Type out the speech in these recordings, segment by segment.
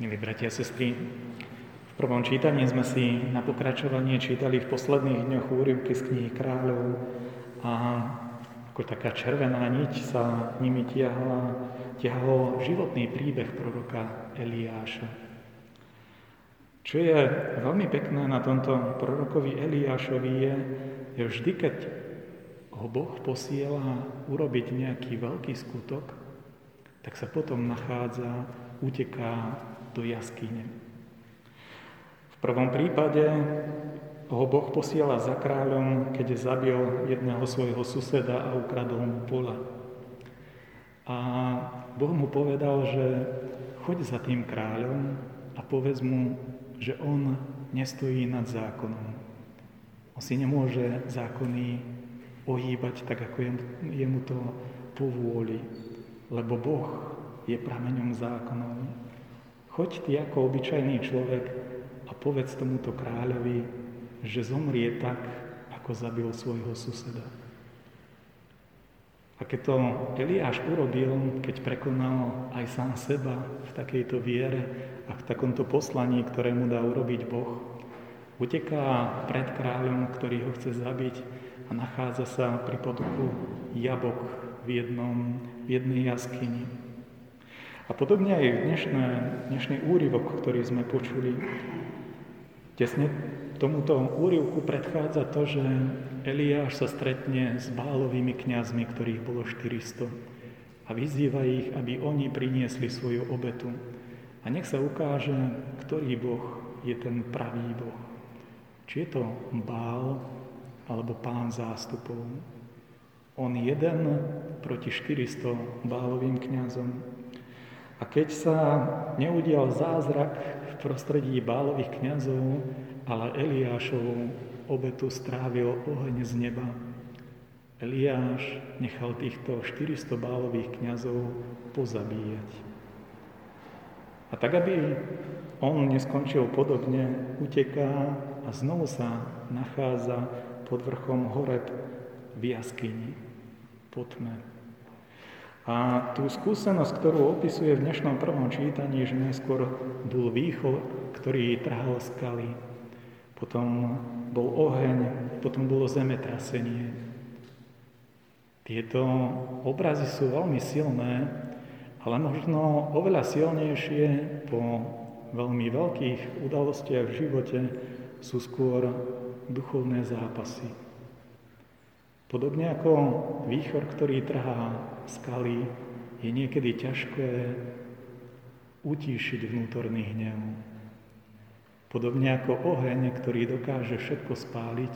Milí bratia a sestry, v prvom čítaní sme si na pokračovanie čítali v posledných dňoch úryvky z knihy kráľov a ako taká červená niť sa nimi tiahla, tiahol životný príbeh proroka Eliáša. Čo je veľmi pekné na tomto prorokovi Eliášovi je, že vždy, keď ho Boh posiela urobiť nejaký veľký skutok, tak sa potom nachádza, uteká do jaskyne. V prvom prípade ho Boh posiela za kráľom, keď zabil jedného svojho suseda a ukradol mu pola. A Boh mu povedal, že choď za tým kráľom a povedz mu, že on nestojí nad zákonom. On si nemôže zákony ohýbať tak, ako je mu to povôli, lebo Boh je prameňom zákonov. Choď ty ako obyčajný človek a povedz tomuto kráľovi, že zomrie tak, ako zabil svojho suseda. A keď to Eliáš urobil, keď prekonal aj sám seba v takejto viere a v takomto poslaní, ktoré mu dá urobiť Boh, uteká pred kráľom, ktorý ho chce zabiť a nachádza sa pri potoku jabok v, jednom, v jednej jaskyni. A podobne aj dnešné, dnešný úryvok, ktorý sme počuli. Tesne tomuto úryvku predchádza to, že Eliáš sa stretne s bálovými kňazmi, ktorých bolo 400 a vyzýva ich, aby oni priniesli svoju obetu. A nech sa ukáže, ktorý Boh je ten pravý Boh. Či je to Bál alebo Pán zástupov. On jeden proti 400 bálovým kňazom. A keď sa neudial zázrak v prostredí bálových kňazov, ale Eliášovú obetu strávil oheň z neba. Eliáš nechal týchto 400 bálových kňazov pozabíjať. A tak, aby on neskončil podobne, uteká a znovu sa nachádza pod vrchom horeb v jaskyni, po tme. A tú skúsenosť, ktorú opisuje v dnešnom prvom čítaní, že najskôr bol východ, ktorý trhal skaly, potom bol oheň, potom bolo zemetrasenie. Tieto obrazy sú veľmi silné, ale možno oveľa silnejšie po veľmi veľkých udalostiach v živote sú skôr duchovné zápasy. Podobne ako výchor, ktorý trhá skaly, je niekedy ťažké utíšiť vnútorný hnev. Podobne ako oheň, ktorý dokáže všetko spáliť,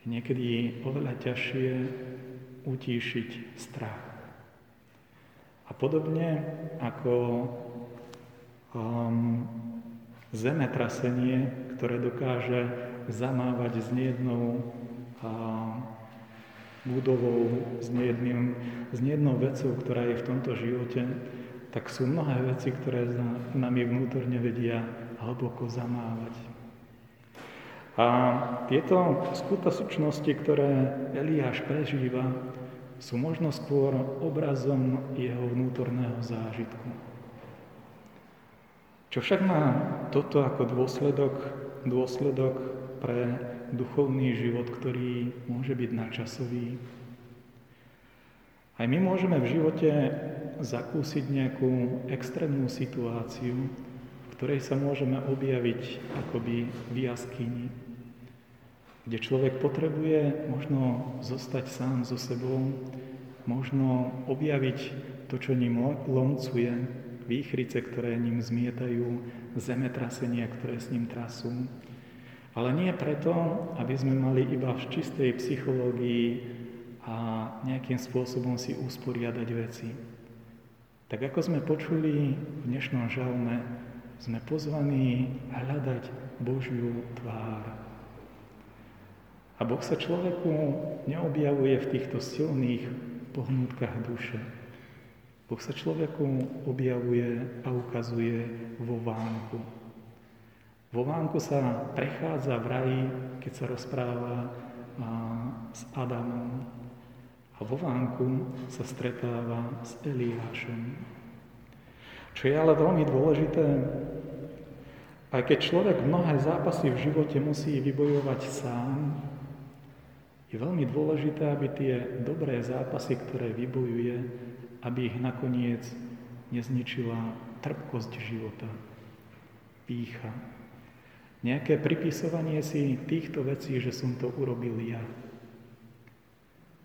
je niekedy oveľa ťažšie utíšiť strach. A podobne ako um, zemetrasenie, ktoré dokáže zamávať s nejednou um, budovou, s, nejedným, s nejednou vecou, ktorá je v tomto živote, tak sú mnohé veci, ktoré nami vnútorne vedia hlboko zamávať. A tieto skutočnosti, ktoré Eliáš prežíva, sú možno skôr obrazom jeho vnútorného zážitku. Čo však má toto ako dôsledok, dôsledok pre duchovný život, ktorý môže byť nadčasový. Aj my môžeme v živote zakúsiť nejakú extrémnu situáciu, v ktorej sa môžeme objaviť akoby v jaskyni, kde človek potrebuje možno zostať sám so sebou, možno objaviť to, čo ním lomcuje, výchrice, ktoré ním zmietajú, zemetrasenia, ktoré s ním trasú. Ale nie preto, aby sme mali iba v čistej psychológii a nejakým spôsobom si usporiadať veci. Tak ako sme počuli v dnešnom žalme, sme pozvaní hľadať Božiu tvár. A Boh sa človeku neobjavuje v týchto silných pohnútkach duše. Boh sa človeku objavuje a ukazuje vo vánku. Vo vánku sa prechádza v raji, keď sa rozpráva s Adamom. A vo vánku sa stretáva s Eliášom. Čo je ale veľmi dôležité, aj keď človek mnohé zápasy v živote musí vybojovať sám, je veľmi dôležité, aby tie dobré zápasy, ktoré vybojuje, aby ich nakoniec nezničila trpkosť života, pícha. Nejaké pripisovanie si týchto vecí, že som to urobil ja.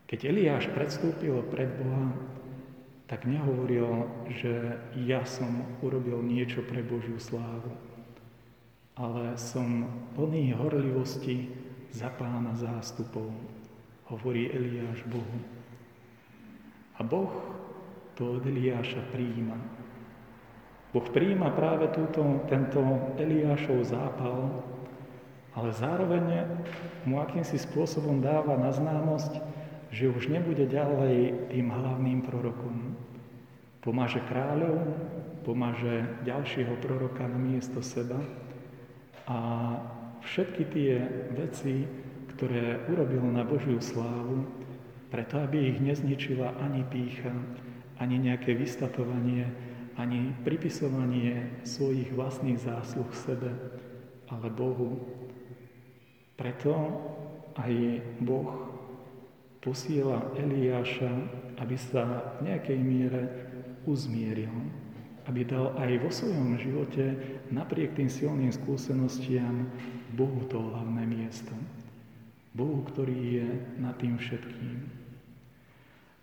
Keď Eliáš predstúpil pred Boha, tak nehovoril, že ja som urobil niečo pre Božiu slávu ale som plný horlivosti za pána zástupov, hovorí Eliáš Bohu. A Boh to od Eliáša príjima. Boh príjima práve túto, tento Eliášov zápal, ale zároveň mu akýmsi spôsobom dáva na známosť, že už nebude ďalej tým hlavným prorokom. Pomáže kráľov, pomáže ďalšieho proroka na miesto seba, a všetky tie veci, ktoré urobil na Božiu slávu, preto aby ich nezničila ani pícha, ani nejaké vystatovanie, ani pripisovanie svojich vlastných zásluh sebe, ale Bohu. Preto aj Boh posiela Eliáša, aby sa v nejakej miere uzmieril aby dal aj vo svojom živote, napriek tým silným skúsenostiam, Bohu to hlavné miesto. Bohu, ktorý je nad tým všetkým.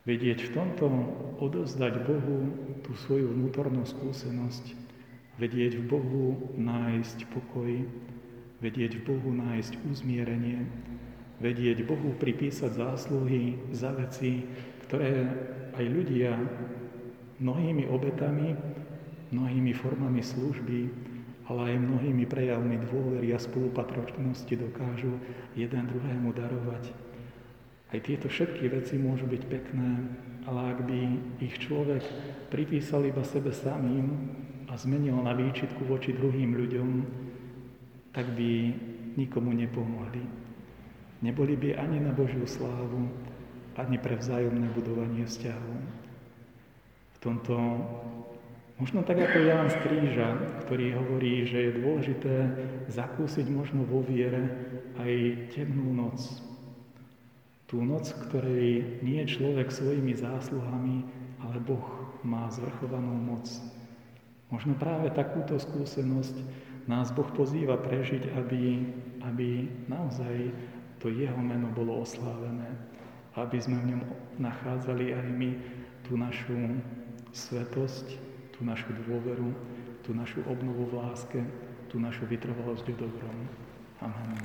Vedieť v tomto odozdať Bohu tú svoju vnútornú skúsenosť, vedieť v Bohu nájsť pokoj, vedieť v Bohu nájsť uzmierenie, vedieť Bohu pripísať zásluhy za veci, ktoré aj ľudia mnohými obetami mnohými formami služby, ale aj mnohými prejavmi dôvery a spolupatročnosti dokážu jeden druhému darovať. Aj tieto všetky veci môžu byť pekné, ale ak by ich človek pripísal iba sebe samým a zmenil na výčitku voči druhým ľuďom, tak by nikomu nepomohli. Neboli by ani na Božiu slávu, ani pre vzájomné budovanie vzťahov. V tomto Možno tak ako Ján z ktorý hovorí, že je dôležité zakúsiť možno vo viere aj temnú noc. Tú noc, ktorej nie človek svojimi zásluhami, ale Boh má zvrchovanú moc. Možno práve takúto skúsenosť nás Boh pozýva prežiť, aby, aby naozaj to Jeho meno bolo oslávené. Aby sme v ňom nachádzali aj my tú našu svetosť, tú našu dôveru, tú našu obnovu v láske, tú našu vytrvalosť v dobrom. Amen.